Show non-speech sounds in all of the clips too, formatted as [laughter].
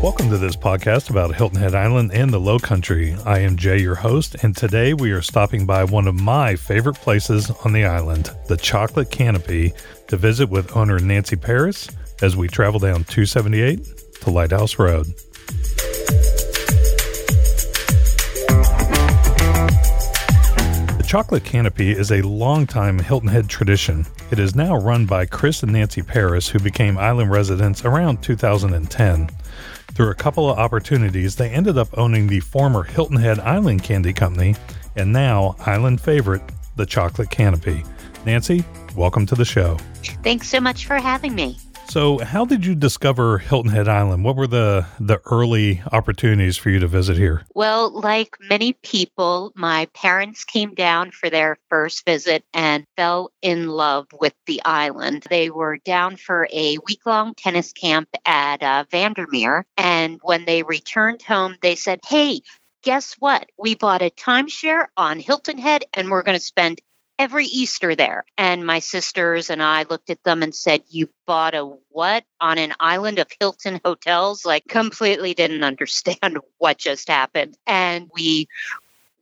Welcome to this podcast about Hilton Head Island and the Low Country. I am Jay, your host, and today we are stopping by one of my favorite places on the island, the Chocolate Canopy, to visit with owner Nancy Paris as we travel down 278 to Lighthouse Road. The Chocolate Canopy is a longtime Hilton Head tradition. It is now run by Chris and Nancy Paris, who became island residents around 2010. Through a couple of opportunities, they ended up owning the former Hilton Head Island Candy Company and now island favorite, the Chocolate Canopy. Nancy, welcome to the show. Thanks so much for having me. So, how did you discover Hilton Head Island? What were the the early opportunities for you to visit here? Well, like many people, my parents came down for their first visit and fell in love with the island. They were down for a week long tennis camp at uh, Van der Meer. And when they returned home, they said, Hey, guess what? We bought a timeshare on Hilton Head and we're going to spend every Easter there. And my sisters and I looked at them and said, You bought a what on an island of Hilton hotels? Like, completely didn't understand [laughs] what just happened. And we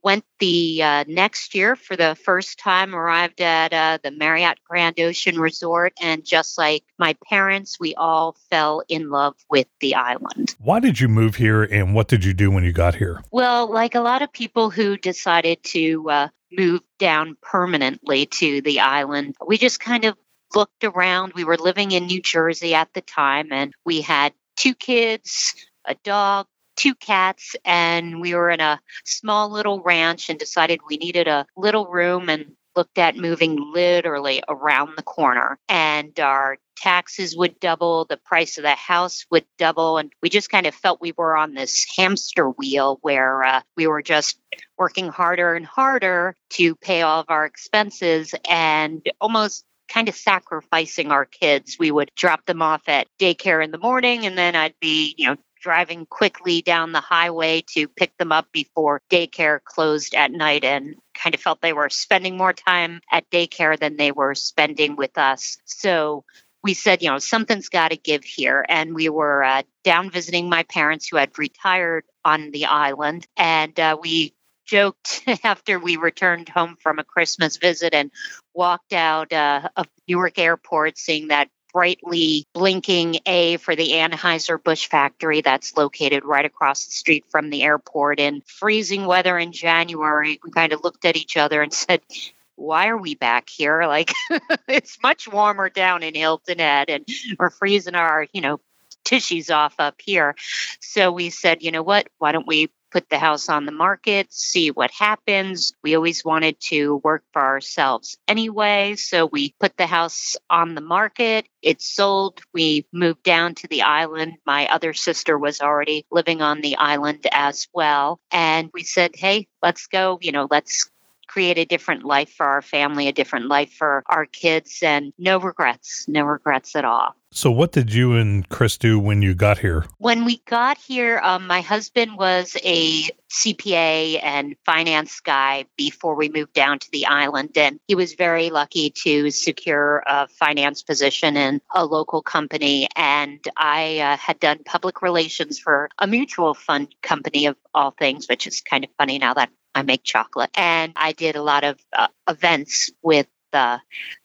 went the uh, next year for the first time, arrived at uh, the Marriott Grand Ocean Resort. And just like my parents, we all fell in love with the island. Why did you move here and what did you do when you got here? Well, like a lot of people who decided to uh, move down permanently to the island, we just kind of looked around. We were living in New Jersey at the time and we had two kids, a dog, two cats and we were in a small little ranch and decided we needed a little room and looked at moving literally around the corner and our taxes would double the price of the house would double and we just kind of felt we were on this hamster wheel where uh, we were just working harder and harder to pay all of our expenses and almost kind of sacrificing our kids. We would drop them off at daycare in the morning and then I'd be, you know, driving quickly down the highway to pick them up before daycare closed at night and kind of felt they were spending more time at daycare than they were spending with us. So we said, you know, something's got to give here. And we were uh, down visiting my parents who had retired on the island. And uh, we joked [laughs] after we returned home from a Christmas visit and walked out uh, of Newark Airport, seeing that brightly blinking A for the Anheuser-Busch factory that's located right across the street from the airport. In freezing weather in January, we kind of looked at each other and [laughs] said, why are we back here? Like, [laughs] it's much warmer down in Hilton Head, and we're freezing our, you know, tissues off up here. So we said, you know what? Why don't we put the house on the market, see what happens. We always wanted to work for ourselves anyway. So we put the house on the market. It sold. We moved down to the island. My other sister was already living on the island as well. And we said, hey, let's go, you know, let's create a different life for our family, a different life for our kids, and no regrets, no regrets at all. So, what did you and Chris do when you got here? When we got here, um, my husband was a CPA and finance guy before we moved down to the island. And he was very lucky to secure a finance position in a local company. And I uh, had done public relations for a mutual fund company of all things, which is kind of funny now that I make chocolate. And I did a lot of uh, events with the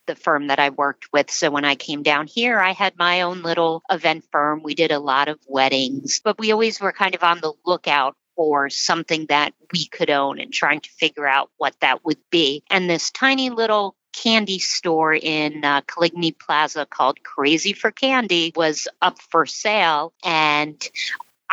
the firm that I worked with. So when I came down here, I had my own little event firm. We did a lot of weddings, but we always were kind of on the lookout for something that we could own and trying to figure out what that would be. And this tiny little candy store in uh, Coligny Plaza called Crazy for Candy was up for sale. And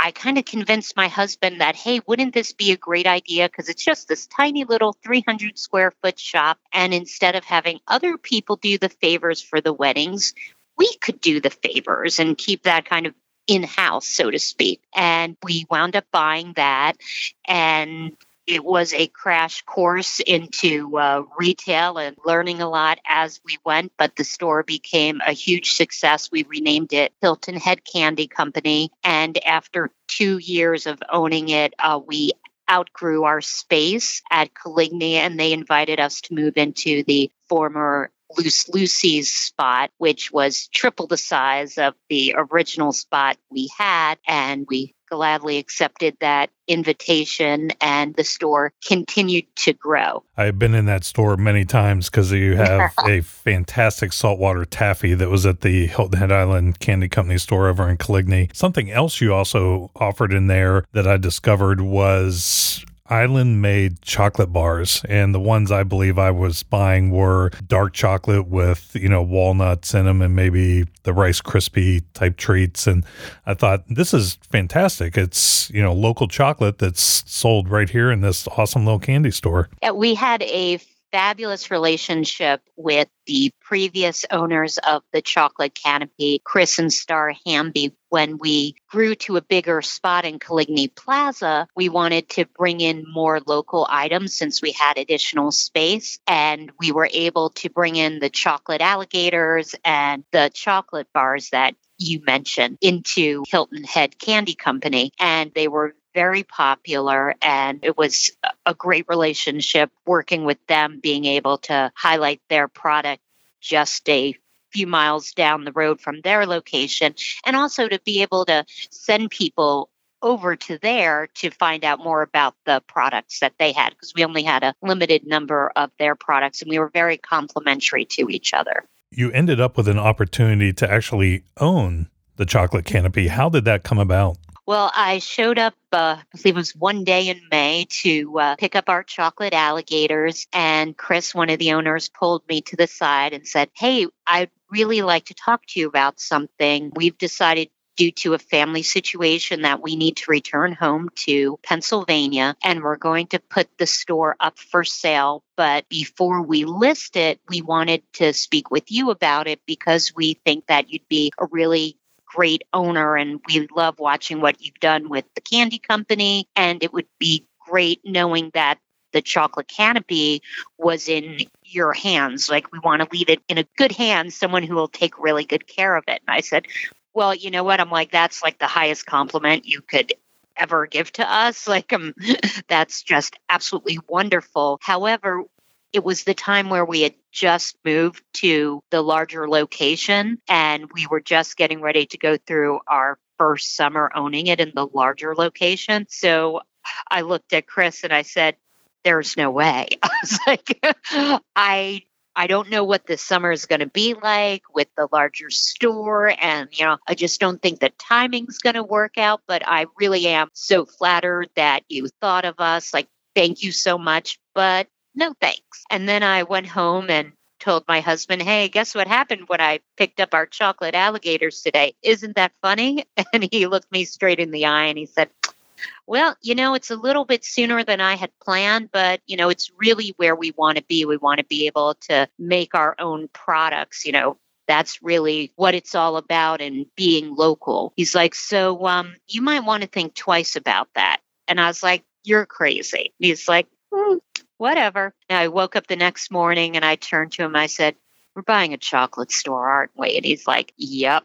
I kind of convinced my husband that, hey, wouldn't this be a great idea? Because it's just this tiny little 300 square foot shop. And instead of having other people do the favors for the weddings, we could do the favors and keep that kind of in house, so to speak. And we wound up buying that. And it was a crash course into uh, retail and learning a lot as we went, but the store became a huge success. We renamed it Hilton Head Candy Company. And after two years of owning it, uh, we outgrew our space at Coligny and they invited us to move into the former Lucy's spot, which was triple the size of the original spot we had. And we gladly accepted that invitation and the store continued to grow. I've been in that store many times because you have [laughs] a fantastic saltwater taffy that was at the Hilton Head Island Candy Company store over in Coligny. Something else you also offered in there that I discovered was island made chocolate bars and the ones i believe i was buying were dark chocolate with you know walnuts in them and maybe the rice crispy type treats and i thought this is fantastic. It's you know local chocolate that's sold right here in this awesome little candy store. We had a fabulous relationship with the previous owners of the chocolate canopy, Chris and Star Hamby. When we grew to a bigger spot in Coligny Plaza, we wanted to bring in more local items since we had additional space. And we were able to bring in the chocolate alligators and the chocolate bars that you mentioned into Hilton Head Candy Company. And they were very popular and it was a great relationship working with them, being able to highlight their product just a few miles down the road from their location and also to be able to send people over to there to find out more about the products that they had because we only had a limited number of their products and we were very complimentary to each other. You ended up with an opportunity to actually own the chocolate canopy. How did that come about? Well, I showed up, uh, I believe it was one day in May to uh, pick up our chocolate alligators. And Chris, one of the owners, pulled me to the side and said, Hey, I'd really like to talk to you about something. We've decided due to a family situation that we need to return home to Pennsylvania and we're going to put the store up for sale. But before we list it, we wanted to speak with you about it because we think that you'd be a really great owner and we love watching what you've done with the candy company. And it would be great knowing that the chocolate canopy was in your hands. Like, we want to leave it in a good hand, someone who will take really good care of it. And I said, Well, you know what? I'm like, that's like the highest compliment you could ever give to us. [laughs] Like, um, [laughs] that's just absolutely wonderful. However, it was the time where we had just moved to the larger location and we were just getting ready to go through our first summer owning it in the larger location. So I looked at Chris and I said, There's no way. [laughs] I was like, I I don't know what this summer is going to be like with the larger store. And, you know, I just don't think the timing's going to work out. But I really am so flattered that you thought of us. Like, thank you so much. But no thanks. And then I went home and told my husband, Hey, guess what happened when I picked up our chocolate alligators today? Isn't that funny? [laughs] And he looked me straight in the eye and he said, well, you know, it's a little bit sooner than I had planned, but, you know, it's really where we want to be. We want to be able to make our own products, you know, that's really what it's all about and being local. He's like, so um, you might want to think twice about that. And I was like, you're crazy. And he's like, mm, whatever. And I woke up the next morning and I turned to him. I said, We're buying a chocolate store, aren't we? And he's like, Yep.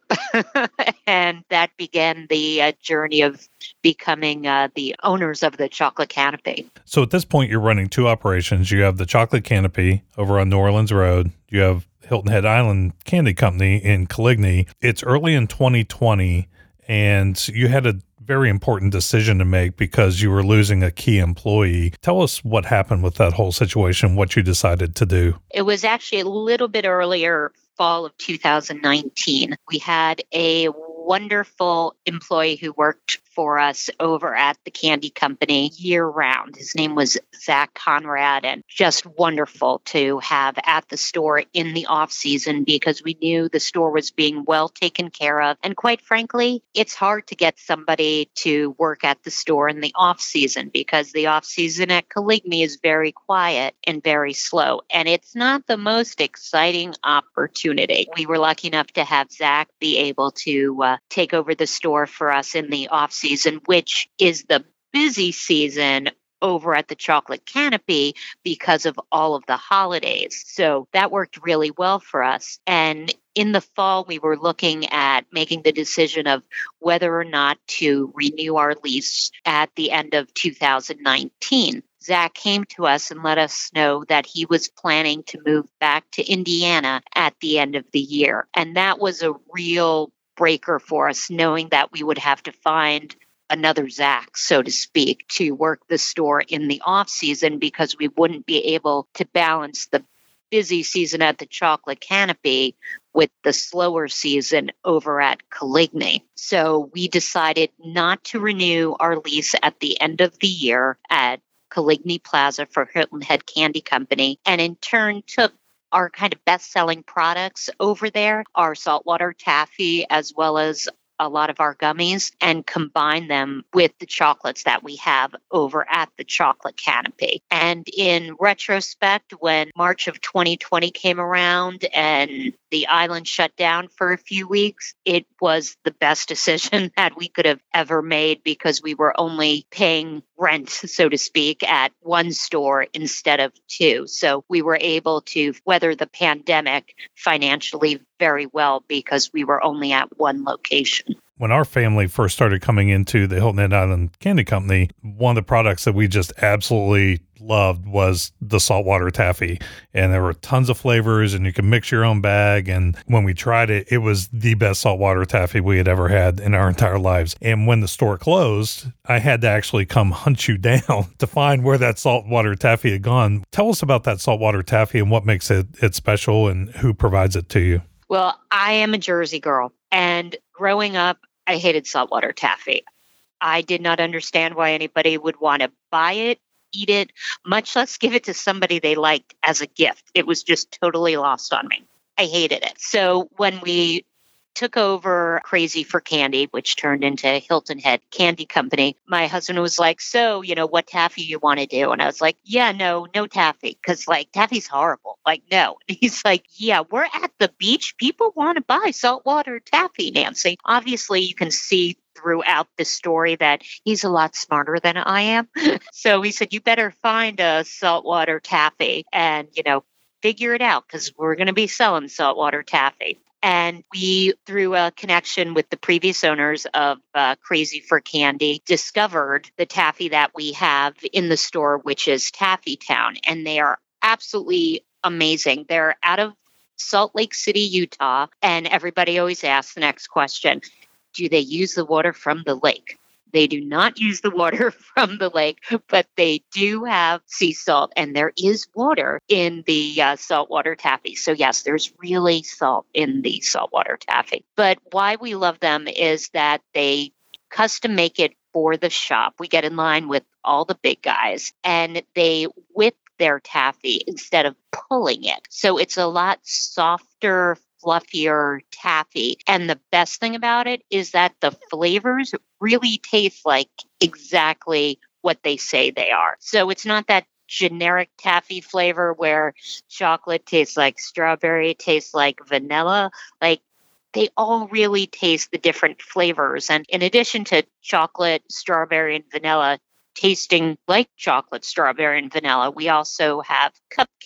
[laughs] and that began the uh, journey of becoming uh, the owners of the chocolate canopy. So at this point, you're running two operations. You have the chocolate canopy over on New Orleans Road, you have Hilton Head Island Candy Company in Coligny. It's early in 2020, and you had a very important decision to make because you were losing a key employee. Tell us what happened with that whole situation, what you decided to do. It was actually a little bit earlier, fall of 2019. We had a wonderful employee who worked for us over at the candy company year round. His name was Zach Conrad, and just wonderful to have at the store in the off season because we knew the store was being well taken care of. And quite frankly, it's hard to get somebody to work at the store in the off season because the off season at Coligny is very quiet and very slow. And it's not the most exciting opportunity. We were lucky enough to have Zach be able to uh, take over the store for us in the off season, which is the busy season over at the chocolate canopy because of all of the holidays. So that worked really well for us. And in the fall, we were looking at making the decision of whether or not to renew our lease at the end of 2019. Zach came to us and let us know that he was planning to move back to Indiana at the end of the year. And that was a real breaker for us, knowing that we would have to find another Zach, so to speak, to work the store in the off season because we wouldn't be able to balance the busy season at the chocolate canopy with the slower season over at Coligny. So we decided not to renew our lease at the end of the year at Coligny Plaza for Hilton Head Candy Company and in turn took our kind of best selling products over there, are saltwater taffy, as well as a lot of our gummies and combine them with the chocolates that we have over at the chocolate canopy. And in retrospect, when March of 2020 came around and the island shut down for a few weeks, it was the best [laughs] decision that we could have ever made because we were only paying rent, so to speak, at one store instead of two. So we were able to weather the pandemic financially very well because we were only at one location. When our family first started coming into the Hilton Head Island Candy Company, one of the products that we just absolutely loved was the saltwater taffy. And there were tons of flavors, and you could mix your own bag. And when we tried it, it was the best saltwater taffy we had ever had in our entire lives. And when the store closed, I had to actually come hunt you [laughs] down to find where that saltwater taffy had gone. Tell us about that saltwater taffy and what makes it, it special and who provides it to you. Well, I am a Jersey girl, and growing up, I hated saltwater taffy. I did not understand why anybody would want to buy it, eat it, much less give it to somebody they liked as a gift. It was just totally lost on me. I hated it. So when we took over Crazy for Candy, which turned into Hilton Head Candy Company, my husband was like, So, you know, what taffy you want to do? And I was like, Yeah, no, no taffy. Cause like taffy's horrible. Like, no. And [laughs] he's like, Yeah, we're at the beach. People want to buy saltwater taffy, Nancy. Obviously, you can see throughout the story that he's a lot smarter than I am. [laughs] so he said, You better find a saltwater taffy and, you know, figure it out because we're going to be selling saltwater taffy. And we, through a connection with the previous owners of uh, Crazy for Candy, discovered the taffy that we have in the store, which is Taffy Town. And they are absolutely amazing. They're out of Salt Lake City, Utah. And everybody always asks the next question Do they use the water from the lake? They do not use the water [laughs] from the lake, but they do have sea salt, and there is water in the uh, saltwater taffy. So, yes, there's really salt in the saltwater taffy. But why we love them is that they custom make it for the shop. We get in line with all the big guys, and they whip their taffy instead of pulling it. So it's a lot softer, fluffier taffy. And the best thing about it is that the flavors really taste like exactly what they say they are. So it's not that generic taffy flavor where chocolate tastes like strawberry, tastes like vanilla. Like they all really taste the different flavors. And in addition to chocolate, strawberry, and vanilla, tasting like chocolate, strawberry, and vanilla. We also have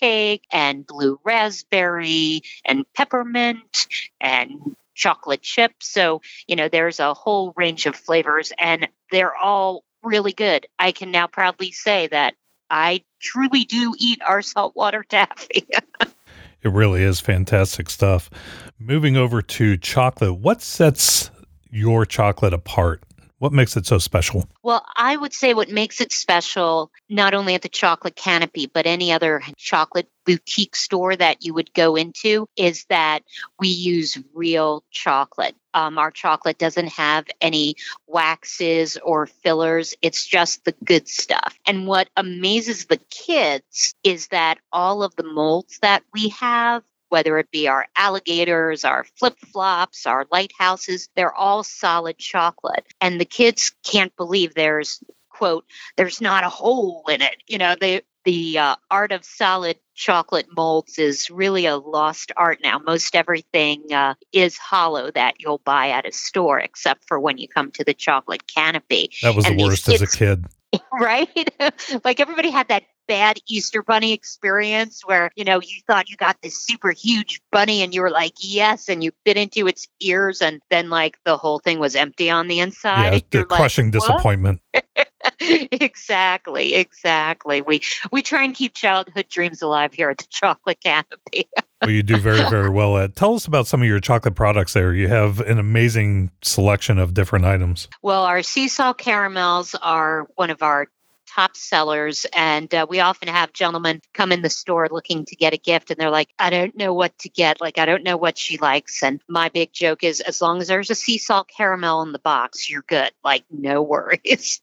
cupcake and blue raspberry and peppermint and chocolate chip. So, you know, there's a whole range of flavors and they're all really good. I can now proudly say that I truly do eat our saltwater [laughs] taffy. it really is fantastic stuff. Moving over to chocolate, what sets your chocolate apart? What makes it so special? Well, I would say what makes it special, not only at the chocolate canopy, but any other chocolate boutique store that you would go into, is that we use real chocolate. Um, our chocolate doesn't have any waxes or fillers. It's just the good stuff. And what amazes the kids is that all of the molds that we have whether it be our alligators, our flip flops, our lighthouses, they're all solid chocolate. And the kids can't believe there's, quote, there's not a hole in it. You know, they, the uh, art of solid chocolate molds is really a lost art now. Most everything uh, is hollow that you'll buy at a store, except for when you come to the chocolate canopy. That was and the worst kids, as a kid. [laughs] Right? [laughs] like everybody had that bad Easter bunny experience where, you know, you thought you got this super huge bunny and you were like, yes, and you bit into its ears and then like the whole thing was empty on the inside. Yeah, the crushing like, disappointment. [laughs] exactly, exactly. We we try and keep childhood dreams alive here at the Chocolate Canopy. [laughs] well, you do very, very well at. Tell us about some of your chocolate products there. You have an amazing selection of different items. Well, our sea salt caramels are one of our top sellers. And uh, we often have gentlemen come in the store looking to get a gift, and they're like, I don't know what to get. Like, I don't know what she likes. And my big joke is, as long as there's a sea salt caramel in the box, you're good. Like, no [laughs] worries.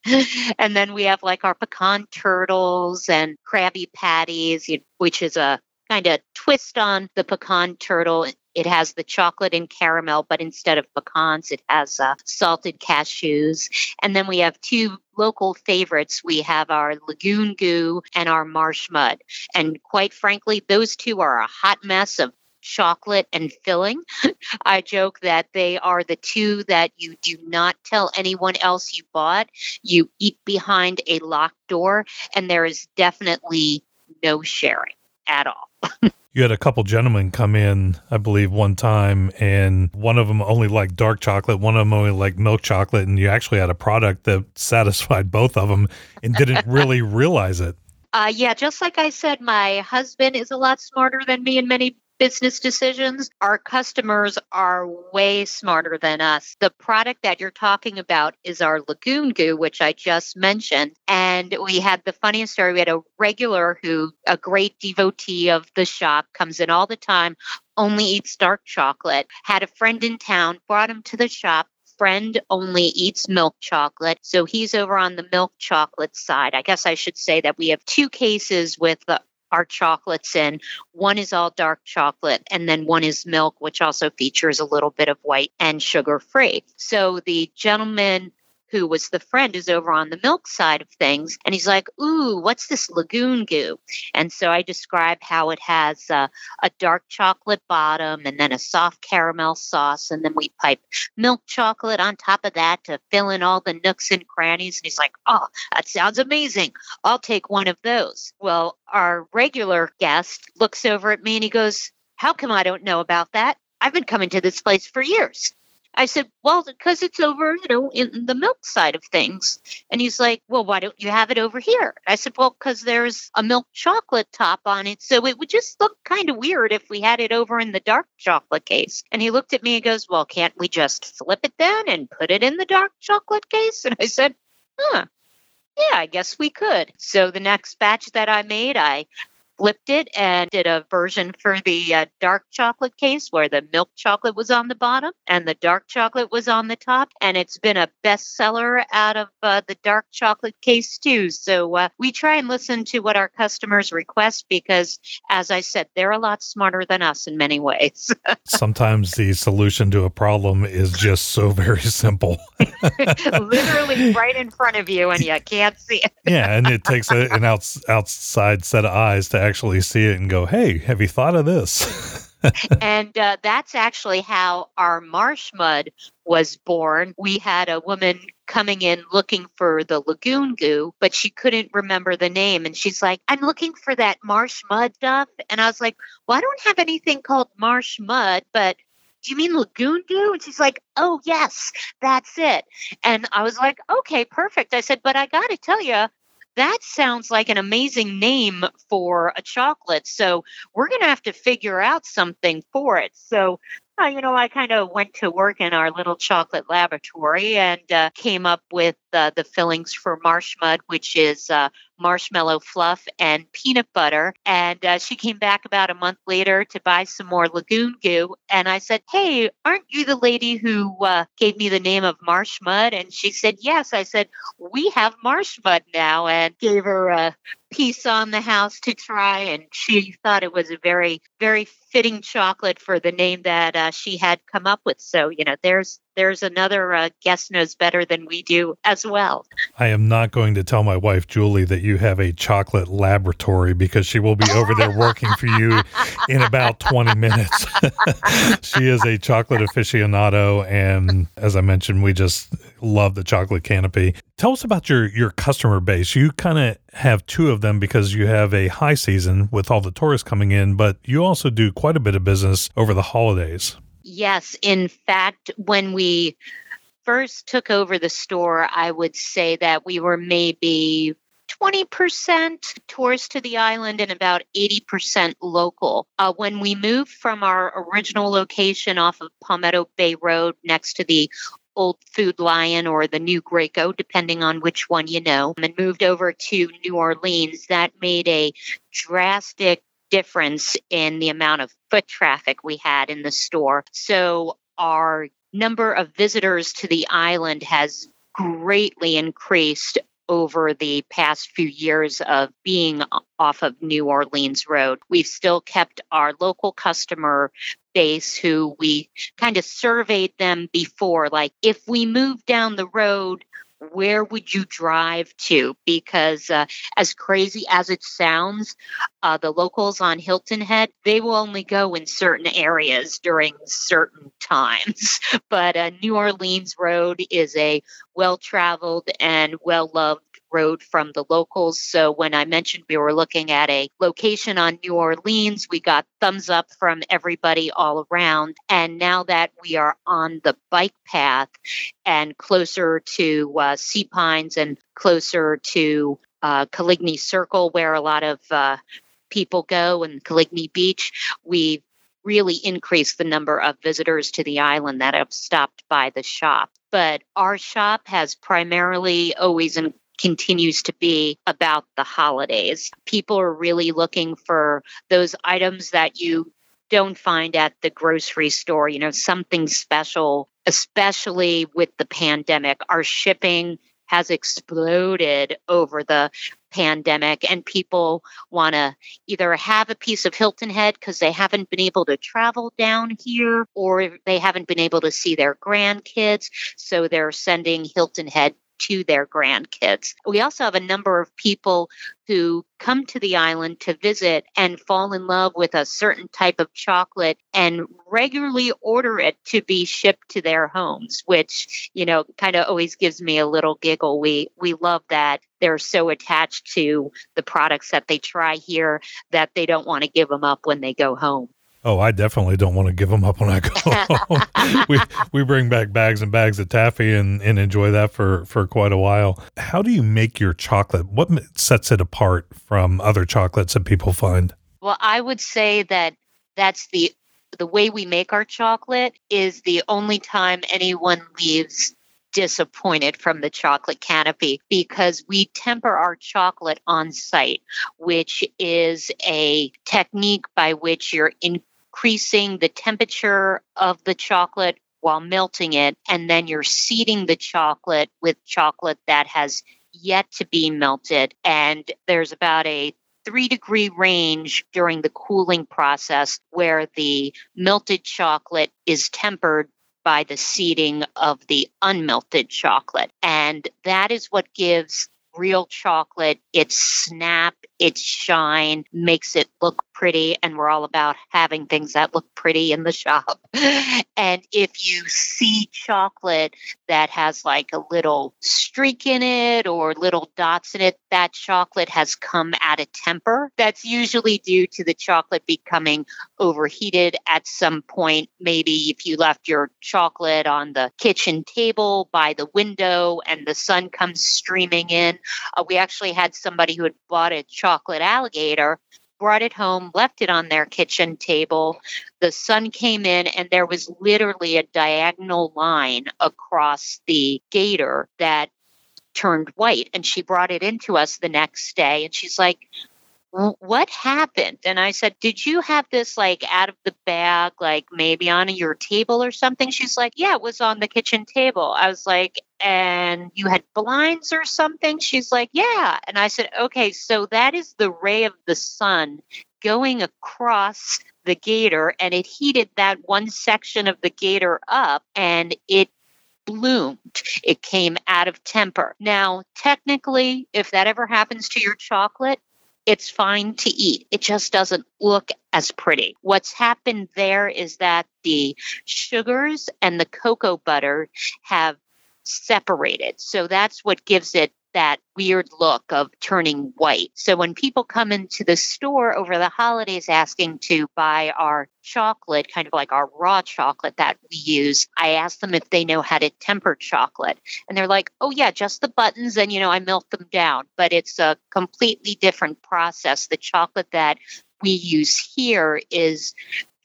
and then we have like our pecan turtles and Krabby Patties, which is a kind of twist on the pecan turtle it has the chocolate and caramel, but instead of pecans, it has uh, salted cashews. And then we have two local favorites. We have our Lagoon Goo and our Marsh Mud. And quite frankly, those two are a hot mess of chocolate and filling. [laughs] I joke that they are the two that you do not tell anyone else you bought. You eat behind a locked door, and there is definitely no sharing at all. [laughs] you had a couple gentlemen come in, I believe, one time, and one of them only liked dark chocolate, one of them only liked milk chocolate, and you actually had a product that [laughs] satisfied both of them and didn't [laughs] really realize it. Uh, yeah, just like I said, my husband is a lot smarter than me in many business decisions, our customers are way smarter than us. The product that you're talking about is our Lagoon Goo, which I just mentioned. And we had the funniest story. We had a regular who, a great devotee of the shop, comes in all the time, only eats dark chocolate, had a friend in town, brought him to the shop, friend only eats milk chocolate. So he's over on the milk chocolate side. I guess I should say that we have two cases with the our chocolates in. One is all dark chocolate, and then one is milk, which also features a little bit of white and sugar free. So the gentleman who was the friend who's over on the milk side of things. And he's like, Ooh, what's this lagoon goo? And so I describe how it has uh, a dark chocolate bottom and then a soft caramel sauce. And then we pipe milk chocolate on top of that to fill in all the nooks and crannies. And he's like, Oh, that sounds amazing. I'll take one of those. Well, our regular guest looks over at me and he goes, How come I don't know about that? I've been coming to this place for years. I said, well, because it's over, you know, in the milk side of things. And he's like, well, why don't you have it over here? I said, well, because there's a milk chocolate top on it. So it would just look kind of weird if we had it over in the dark chocolate case. And he looked at me and goes, well, can't we just flip it then and put it in the dark chocolate case? And I said, huh. Yeah, I guess we could. So the next batch that I made, I flipped it and did a version for the uh, dark chocolate case where the milk chocolate was on the bottom and the dark chocolate was on the top. And it's been a bestseller out of uh, the dark chocolate case, too. So uh, we try and listen to what our customers request because, as I said, they're a lot smarter than us in many ways. [laughs] Sometimes the solution to a problem is just so very simple. [laughs] Literally right in front of you, and you can't see it. yeah, and it takes a, an outs, outside set of eyes to actually see it and go, hey, have you thought of this? [laughs] and uh, that's actually how our marsh mud was born. We had a woman coming in looking for the lagoon goo, but she couldn't remember the name. And she's like, I'm looking for that marsh mud stuff. And I was like, Well, I don't have anything called marsh mud, but do you mean lagoon goo? And she's like, oh, yes, that's it. And I was like, okay, perfect. I said, but I got to tell you, that sounds like an amazing name for a chocolate. So we're going to have to figure out something for it. So uh, you know, I kind of went to work in our little chocolate laboratory and uh, came up with uh, the fillings for marsh mud, which is uh, marshmallow fluff and peanut butter. And uh, she came back about a month later to buy some more lagoon goo. And I said, Hey, aren't you the lady who uh, gave me the name of marsh mud? And she said, Yes. I said, We have marsh mud now, and gave her a piece on the house to try. And she thought it was a very, very fitting chocolate for the name that uh, she had come up with. So, you know, there's there's another uh, guest knows better than we do as well. I am not going to tell my wife, Julie, that you have a chocolate laboratory because she will be over there working for you [laughs] in about 20 minutes. [laughs] she is a chocolate aficionado. And as I mentioned, we just love the chocolate canopy. Tell us about your, your customer base. You kind of have two of them because you have a high season with all the tourists coming in, but you also do quite a bit of business over the holidays. Yes. In fact, when we first took over the store, I would say that we were maybe 20% tourists to the island and about 80% local. Uh, when we moved from our original location off of Palmetto Bay Road next to the old Food Lion or the new Greco, depending on which one you know, and moved over to New Orleans, that made a drastic difference in the amount of foot traffic we had in the store. So our number of visitors to the island has greatly increased over the past few years of being off of New Orleans Road. We've still kept our local customer base who we kind of surveyed them before. Like, if we move down the road, where would you drive to? Because uh, as crazy as it sounds, uh, the locals on Hilton Head, they will only go in certain areas during certain times. [laughs] But uh, New Orleans Road is a well traveled and well loved road from the locals. So when I mentioned we were looking at a location on New Orleans, we got thumbs up from everybody all around. And now that we are on the bike path and closer to uh, Sea Pines and closer to uh, Coligny Circle, where a lot of uh, people go, and Coligny Beach, we've really increased the number of visitors to the island that have stopped by the shop. But our shop has primarily always in, continues to be about the holidays. People are really looking for those items that you don't find at the grocery store, you know, something special, especially with the pandemic. Our shipping has exploded over the pandemic and people want to either have a piece of Hilton Head because they haven't been able to travel down here or they haven't been able to see their grandkids so they're sending Hilton Head to their grandkids. We also have a number of people who come to the island to visit and fall in love with a certain type of chocolate and regularly order it to be shipped to their homes, which, you know, kind of always gives me a little giggle. We we love that they're so attached to the products that they try here that they don't want to give them up when they go home. Oh, I definitely don't want to give them up when I go [laughs] home. [laughs] we we bring back bags and bags of taffy and, and enjoy that for, for quite a while. How do you make your chocolate? What sets it apart from other chocolates that people find? Well, I would say that that's the the way we make our chocolate is the only time anyone leaves disappointed from the chocolate canopy because we temper our chocolate on site, which is a technique by which you're in increasing the temperature of the chocolate while melting it, and then you're seeding the chocolate with chocolate that has yet to be melted. And there's about a three degree range during the cooling process where the melted chocolate is tempered by the seeding of the unmelted chocolate. And that is what gives real chocolate its snap, its shine, makes it look pretty and we're all about having things that look pretty in the shop. [laughs] and if you see chocolate that has like a little streak in it or little dots in it, that chocolate has come at a temper. That's usually due to the chocolate becoming overheated at some point. Maybe if you left your chocolate on the kitchen table by the window and the sun comes streaming in. Uh, we actually had somebody who had bought a chocolate alligator brought it home, left it on their kitchen table. The sun came in, and there was literally a diagonal line across the gator that turned white. And she brought it into us the next day, and she's like, what happened? And I said, Did you have this like out of the bag, like maybe on your table or something? She's like, Yeah, it was on the kitchen table. I was like, And you had blinds or something? She's like, Yeah. And I said, Okay, so that is the ray of the sun going across the gator, and it heated that one section of the gator up, and it bloomed. It came out of temper. Now, technically, if that ever happens to your chocolate, it's fine to eat. It just doesn't look as pretty. What's happened there is that the sugars and the cocoa butter have separated. So that's what gives it that weird look of turning white. So when people come into the store over the holidays asking to buy our chocolate, kind of like our raw chocolate that we use, I ask them if they know how to temper chocolate. And they're like, oh, yeah, just the buttons. And, you know, I melt them down. But it's a completely different process. The chocolate that we use here is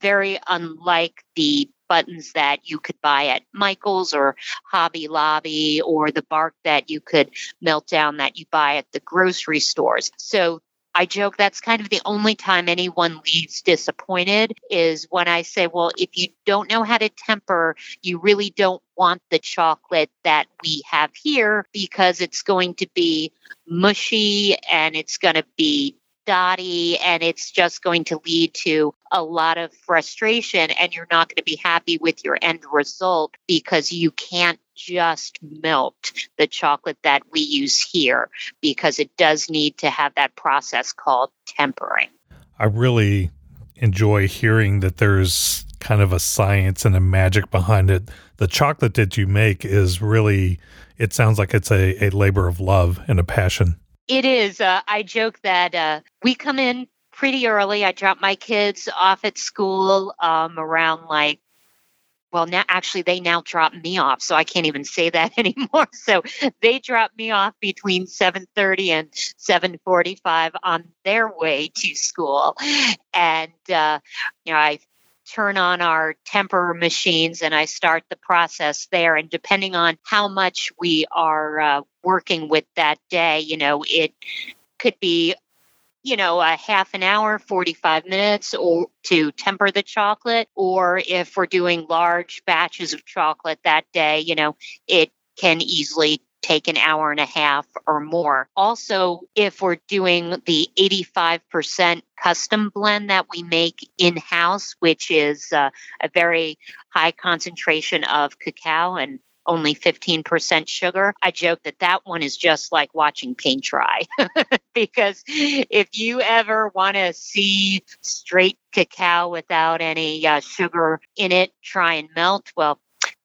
very unlike the buttons that you could buy at Michael's or Hobby Lobby or the bark that you could melt down that you buy at the grocery stores. So I joke that's kind of the only time anyone leaves disappointed is when I say, well, if you don't know how to temper, you really don't want the chocolate that we have here because it's going to be mushy and it's going to be dotty and it's just going to lead to a lot of frustration and you're not going to be happy with your end result because you can't just melt the chocolate that we use here because it does need to have that process called tempering. I really enjoy hearing that there's kind of a science and a magic behind it. The chocolate that you make is really, it sounds like it's a, a labor of love and a passion. It is. Uh, I joke that uh, we come in pretty early. I drop my kids off at school um, around like, well, now actually they now drop me off, so I can't even say [laughs] that anymore. So they drop me off between 7:30 and 7:45 on their way to school, and uh, you know I turn on our temper machines and I start the process there. And depending on how much we are uh, working with that day, you know, it could be you know, a half an hour, 45 minutes or to temper the chocolate. Or if we're doing large batches of chocolate that day, you know, it can easily take an hour and a half or more. Also, if we're doing the 85% custom blend that we make in house, which is uh, a very high concentration of cacao and only 15% sugar. I joke that that one is just like watching paint dry [laughs] because if you ever want to see straight cacao without any uh, sugar in it, try and melt. Well,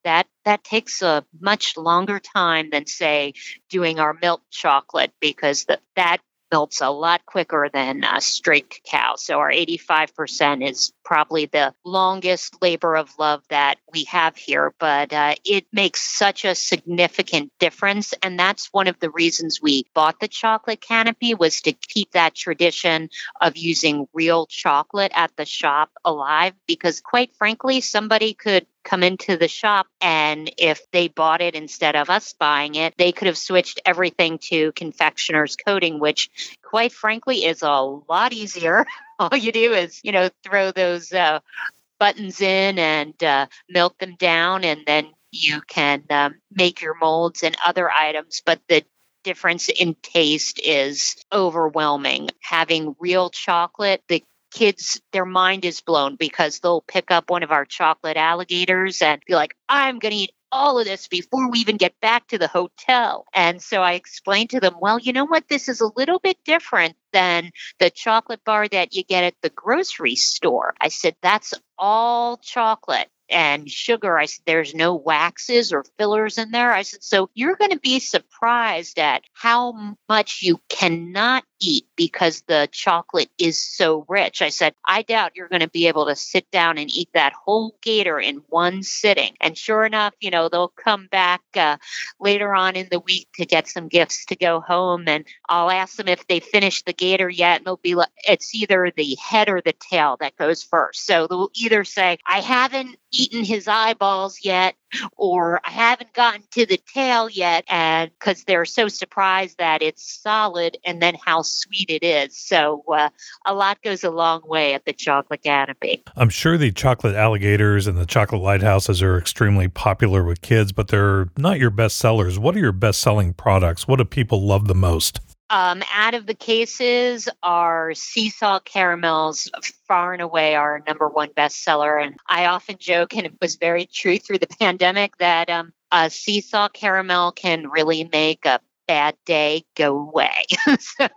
that that takes a much longer time than say doing our milk chocolate because that melts a lot quicker than uh, straight cacao. So our 85% is probably the longest labor of love that we have here, but uh, it makes such a significant difference. And that's one of the reasons we bought the chocolate canopy was to keep that tradition of using real chocolate at the shop alive. Because quite frankly, somebody could come into the shop and if they bought it instead of us buying it, they could have switched everything to confectioner's coating, which quite frankly is a lot easier. [laughs] All you do is, you know, throw those uh, buttons in and uh, melt them down, and then you can um, make your molds and other items. But the difference in taste is overwhelming. Having real chocolate, the kids their mind is blown because they'll pick up one of our chocolate alligators and be like i'm going to eat all of this before we even get back to the hotel. And so I explained to them, well, you know what? This is a little bit different than the chocolate bar that you get at the grocery store. I said, that's all chocolate and sugar. I said, there's no waxes or fillers in there. I said, so you're going to be surprised at how much you cannot eat because the chocolate is so rich. I said, I doubt you're going to be able to sit down and eat that whole gator in one sitting. And sure enough, you know, they'll come back uh, later on in the week to get some gifts to go home. And I'll ask them if they finished the gator yet. And they'll be like, it's either the head or the tail that goes first. So they'll either say, I haven't eaten his eyeballs yet, or I haven't gotten to the tail yet, and because they're so surprised that it's solid and then how sweet it is. So uh, a lot goes a long way at the chocolate canopy. I'm sure the chocolate alligators and the chocolate lighthouses are extremely popular with kids, but they're not your best sellers. What are your best selling products? What do people love the most? Um, out of the cases, our sea salt caramels far and away our number one bestseller. And I often joke, and it was very true through the [laughs] pandemic, that um, a sea salt caramel can really make a bad day go away. [laughs] so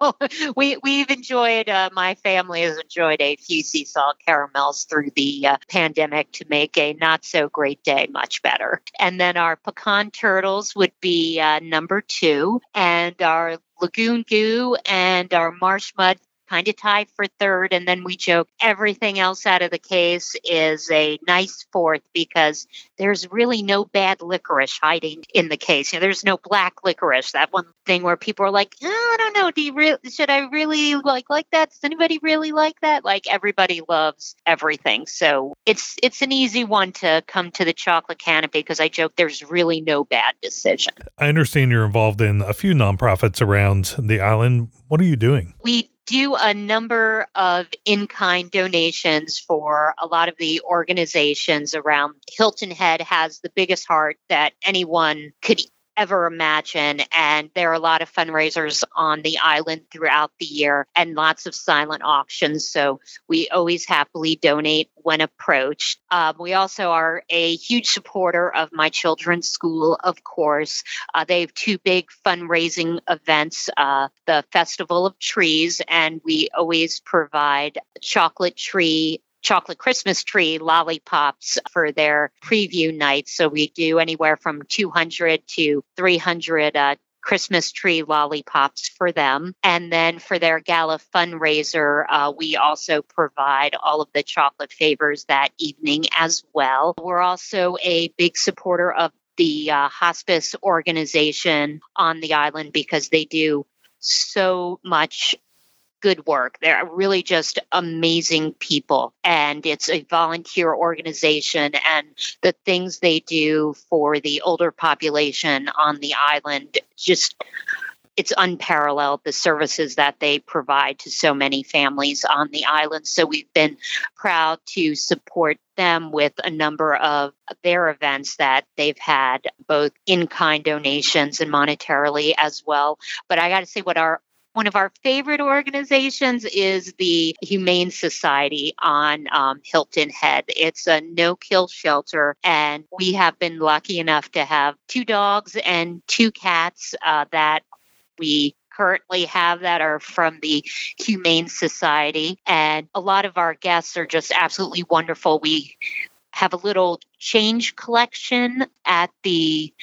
we we've enjoyed uh, my family has enjoyed a few sea salt caramels through the uh, pandemic to make a not so great day much better. And then our pecan turtles would be uh, number two, and our lagoon goo and our marsh mud kind of tie for third. And then we joke everything else out of the case is a nice fourth because there's really no bad licorice hiding in the case. You know, there's no black licorice. That one thing where people are like, oh, I don't know, do you really should I really like like that? Does anybody really like that? Like everybody loves everything. So it's it's an easy one to come to the chocolate canopy because I joke there's really no bad decision. I understand you're involved in a few nonprofits around the island. What are you doing? We do a number of in kind donations for a lot of the organizations around. Hilton Head has the biggest heart that anyone could ever imagine. And there are a lot of fundraisers on the island throughout the year and lots of silent auctions. So we always happily donate when approached. Um, we also are a huge supporter of my children's school, of course. Uh, they have two big fundraising events uh, the Festival of Trees, and we always provide chocolate tree chocolate Christmas tree lollipops for their preview night. So we do anywhere from 200 to 300 uh, Christmas tree lollipops for them. And then for their gala fundraiser, uh, we also provide all of the chocolate favors that evening as well. We're also a big supporter of the uh, hospice organization on the island because they do so much good work. They're really just amazing people. And it's a volunteer organization. And the things they do for the older population on the island just it's unparalleled the services that they provide to so many families on the island. So we've been proud to support them with a number of their events that they've had, both in kind donations and monetarily as well. But I got to say, what our one of our favorite organizations is the Humane Society on um, Hilton Head. It's a no kill shelter, and we have been lucky enough to have two dogs and two cats uh, that we currently have that are from the Humane Society. And a lot of our guests are just absolutely wonderful. We have a little change collection at the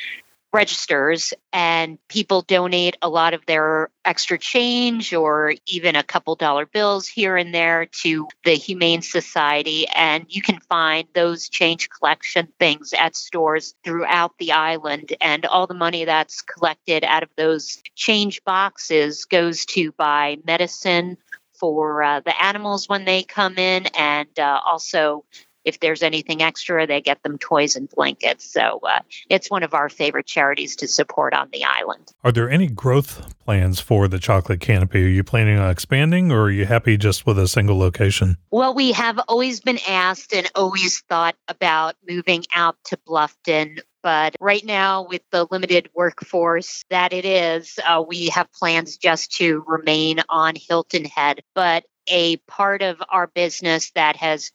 registers and people donate a lot of their extra change or even a couple dollar bills here and there to the Humane Society. And you can find those change collection things at stores throughout the island. And all the money that's collected out of those change boxes goes to buy medicine for uh, the animals when they come in and uh, also if there's anything extra, they get them toys and blankets. So uh, it's one of our favorite charities to support on the island. Are there any growth plans for the chocolate canopy? Are you planning on expanding or are you happy just with a single location? Well, we have always been asked and always thought about moving out to Bluffton but right now with the limited workforce that it is uh, we have plans just to remain on hilton head but a part of our business that has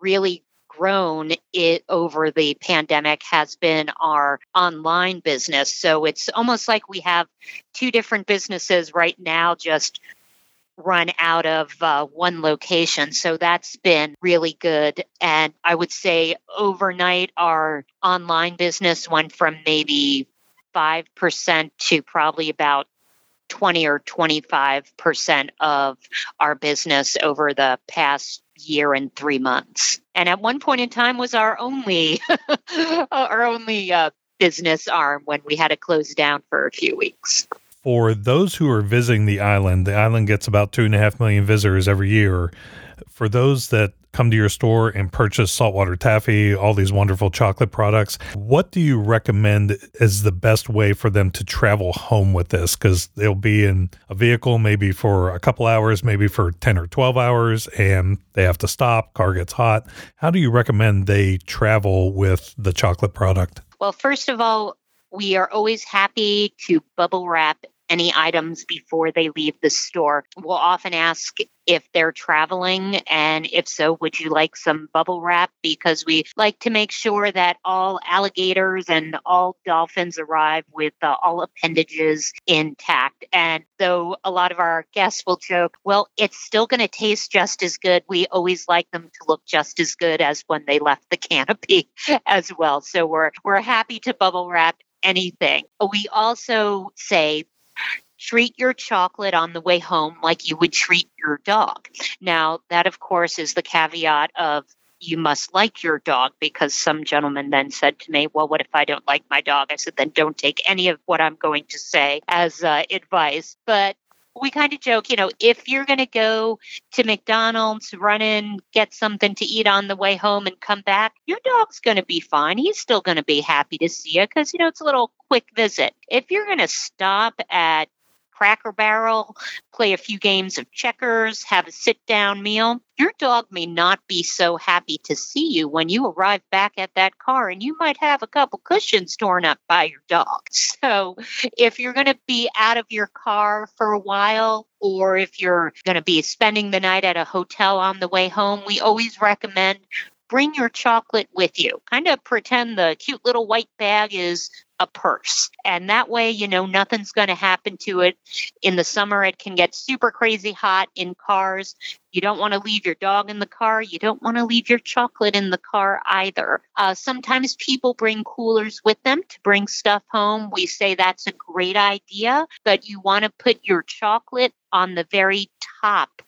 really grown it over the pandemic has been our online business. So it's almost like we have two different businesses right now just run out of uh, one location. So that's been really good. And I would say overnight, our online business went from maybe 5% to probably about 20 or 25% of our business over the past year and three months. And at one point in time was our only [laughs] our only uh, business arm when we had to close down for a few weeks. For those who are visiting the island, the island gets about two and a half million visitors every year. For those that come to your store and purchase saltwater taffy, all these wonderful chocolate products. What do you recommend is the best way for them to travel home with this? Because they'll be in a vehicle maybe for a couple hours, maybe for 10 or 12 hours, and they have to stop, car gets hot. How do you recommend they travel with the chocolate product? Well, first of all, we are always happy to bubble wrap any items before they leave the store. We'll often ask if they're traveling, and if so, would you like some bubble wrap? Because we like to make sure that all alligators and all dolphins arrive with uh, all appendages intact. And though a lot of our guests will joke, well, it's still going to taste just as good, we always like them to look just as good as when they left the canopy [laughs] as well. So we're we're happy to bubble wrap anything. We also say treat your chocolate on the way home like you would treat your dog. Now, that of course is the caveat of you must like your dog because some gentleman then said to me, Well, what if I don't like my dog? I said, Then don't take any of what I'm going to say as uh, advice. But we kind of joke, you know, if you're going to go to McDonald's, run in, get something to eat on the way home and come back, your dog's going to be fine. He's still going to be happy to see you because, you know, it's a little quick visit. If you're going to stop at Cracker Barrel, play a few games of checkers, have a sit down meal, your dog may not be so happy to see you when you arrive back at that car, and you might have a couple cushions torn up by your dog. [laughs] So, if you're going to be out of your car for a while, or if you're going to be spending the night at a hotel on the way home, we always recommend bring your chocolate with you. Kind of pretend the cute little white bag is a purse. And that way, you know, nothing's going to happen to it. In the summer, it can get super crazy hot in cars. You don't want to leave your dog in the car. You don't want to leave your chocolate in the car either. Uh, sometimes people bring coolers with them to bring stuff home. We say that's a great idea, but you want to put your chocolate on the very top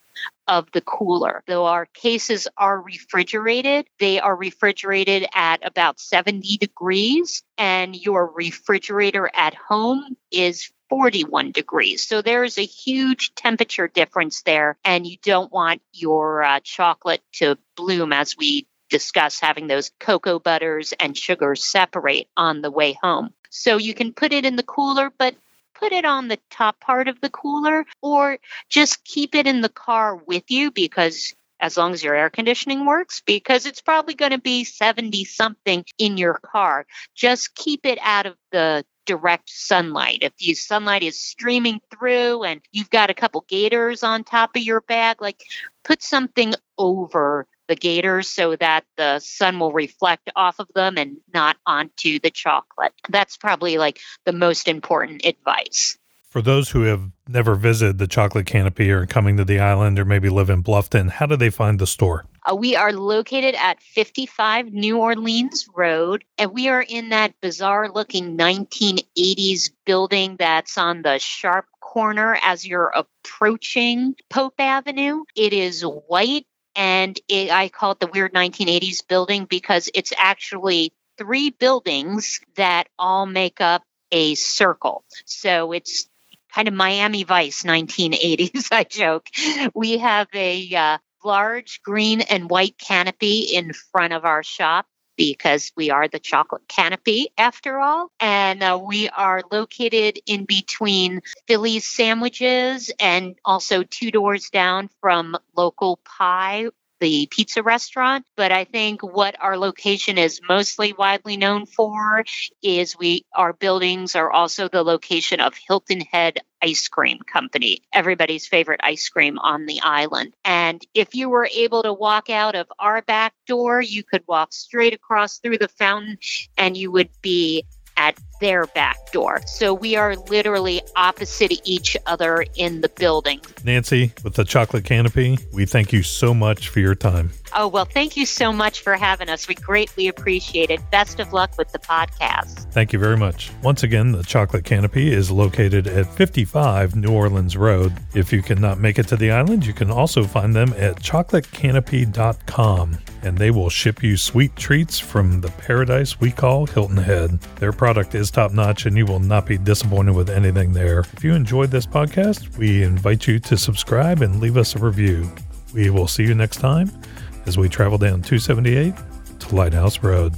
of the cooler. Though our cases are refrigerated, they are refrigerated at about 70 degrees, and your refrigerator at home is 41 degrees. So there's a huge temperature difference there, and you don't want your uh, chocolate to bloom as we discuss having those cocoa butters and sugars separate on the way home. So you can put it in the cooler, but put it on the top part of the cooler or just keep it in the car with you because as long as your air conditioning works, because it's probably going to be 70 something in your car. Just keep it out of the direct sunlight. If the sunlight is streaming through and you've got a couple gators on top of your bag, like put something over the gators so that the sun will reflect off of them and not onto the chocolate. That's probably like the most important advice. For those who have never visited the chocolate canopy or coming to the island or maybe live in Bluffton, how do they find the store? Uh, we are located at 55 New Orleans Road, and we are in that bizarre looking 1980s building that's on the sharp corner as you're approaching Pope Avenue. It is white and it, I call it the weird 1980s building because it's actually three buildings that all make up a circle. So it's kind of Miami Vice 1980s, [laughs] I joke. We have a uh, large green and white canopy in front of our shop because we are the chocolate canopy after all. And uh, we are located in between Philly's sandwiches and also two doors down from local pie the pizza restaurant. But I think what our location is mostly widely known for is we our buildings are also the location of Hilton Head Ice Cream Company, everybody's favorite ice cream on the island. And if you were able to walk out of our back door, you could walk straight across through the fountain and you would be at their back door. So we are literally opposite each other in the building. Nancy, with the chocolate canopy, we thank you so much for your time. Oh, well, thank you so much for having us. We greatly appreciate it. Best of luck with the podcast. Thank you very much. Once again, the Chocolate Canopy is located at 55 New Orleans Road. If you cannot make it to the island, you can also find them at chocolatecanopy.com and they will ship you sweet treats from the paradise we call Hilton Head. Their product is top notch and you will not be disappointed with anything there. If you enjoyed this podcast, we invite you to subscribe and leave us a review. We will see you next time as we travel down 278 to Lighthouse Road.